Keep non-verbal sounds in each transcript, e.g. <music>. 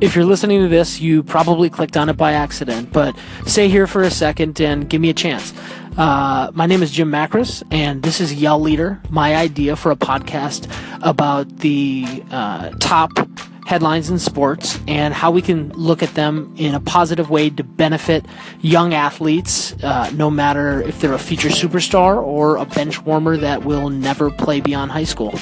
if you're listening to this, you probably clicked on it by accident, but stay here for a second and give me a chance. Uh, my name is Jim Macris, and this is Yell Leader, my idea for a podcast about the uh, top headlines in sports and how we can look at them in a positive way to benefit young athletes, uh, no matter if they're a future superstar or a bench warmer that will never play beyond high school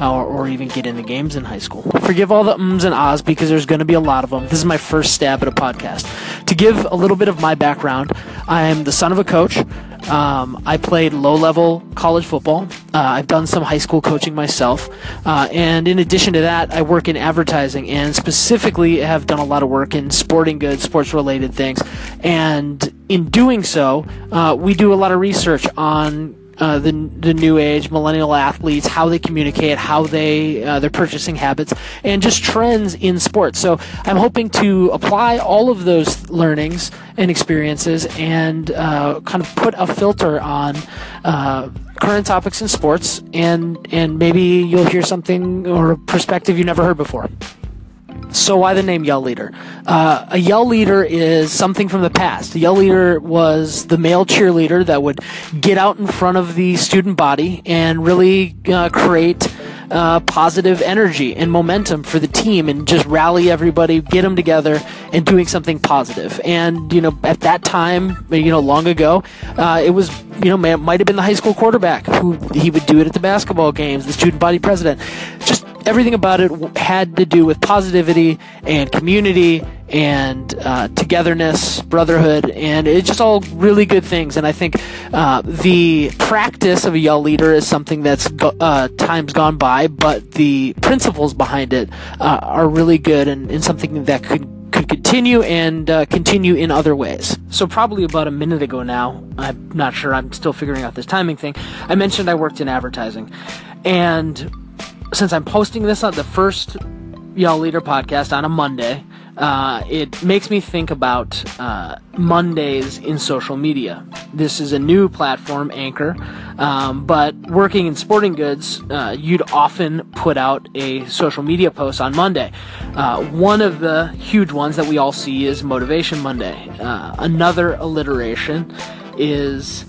or, even get into games in high school. Forgive all the ums and ahs because there's going to be a lot of them. This is my first stab at a podcast. To give a little bit of my background, I'm the son of a coach. Um, I played low level college football. Uh, I've done some high school coaching myself. Uh, and in addition to that, I work in advertising and specifically have done a lot of work in sporting goods, sports related things. And in doing so, uh, we do a lot of research on uh, the the new age millennial athletes, how they communicate, how they uh, their purchasing habits, and just trends in sports. So I'm hoping to apply all of those learnings and experiences and uh, kind of put a filter on uh, current topics in sports, and and maybe you'll hear something or a perspective you never heard before. So why the name Yell Leader? Uh, a Yell Leader is something from the past. A Yell Leader was the male cheerleader that would get out in front of the student body and really uh, create uh, positive energy and momentum for the team and just rally everybody, get them together, and doing something positive. And you know, at that time, you know, long ago, uh, it was you know, might have been the high school quarterback who he would do it at the basketball games, the student body president, just everything about it had to do with positivity and community and uh, togetherness, brotherhood, and it's just all really good things. And I think uh, the practice of a yell leader is something that's go- uh, times gone by, but the principles behind it uh, are really good and, and, something that could could continue and uh, continue in other ways. So probably about a minute ago now, I'm not sure. I'm still figuring out this timing thing. I mentioned I worked in advertising, and since I'm posting this on the first Yell Leader podcast on a Monday, uh, it makes me think about uh, Mondays in social media. This is a new platform, Anchor, um, but working in sporting goods, uh, you'd often put out a social media post on Monday. Uh, one of the huge ones that we all see is Motivation Monday. Uh, another alliteration is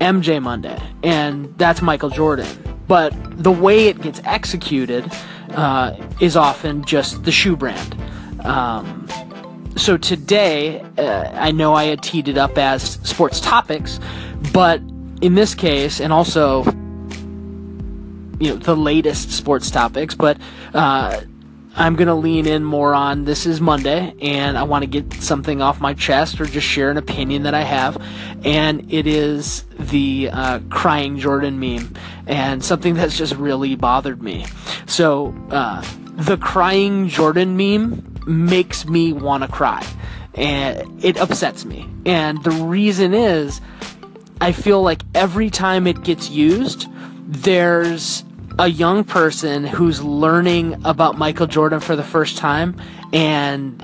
MJ Monday, and that's Michael Jordan but the way it gets executed uh, is often just the shoe brand. Um, so today, uh, I know I had teed it up as sports topics, but in this case, and also you know the latest sports topics, but uh, I'm going to lean in more on this is Monday and I want to get something off my chest or just share an opinion that I have. And it is the uh, crying Jordan meme and something that's just really bothered me. So, uh, the crying Jordan meme makes me want to cry and it upsets me. And the reason is I feel like every time it gets used, there's a young person who's learning about Michael Jordan for the first time and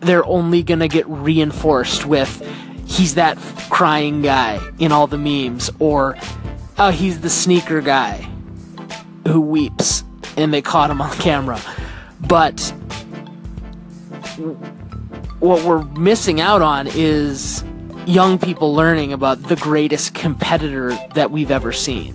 they're only going to get reinforced with he's that crying guy in all the memes or oh he's the sneaker guy who weeps and they caught him on camera. But what we're missing out on is young people learning about the greatest competitor that we've ever seen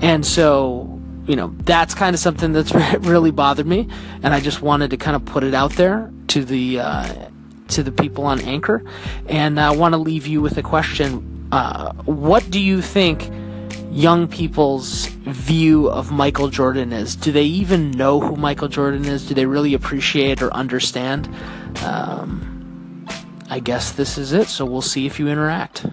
and so, you know, that's kind of something that's <laughs> really bothered me, and I just wanted to kind of put it out there to the uh, to the people on Anchor, and I want to leave you with a question: uh, What do you think? young people's view of Michael Jordan is. Do they even know who Michael Jordan is? Do they really appreciate or understand? Um, I guess this is it, so we'll see if you interact.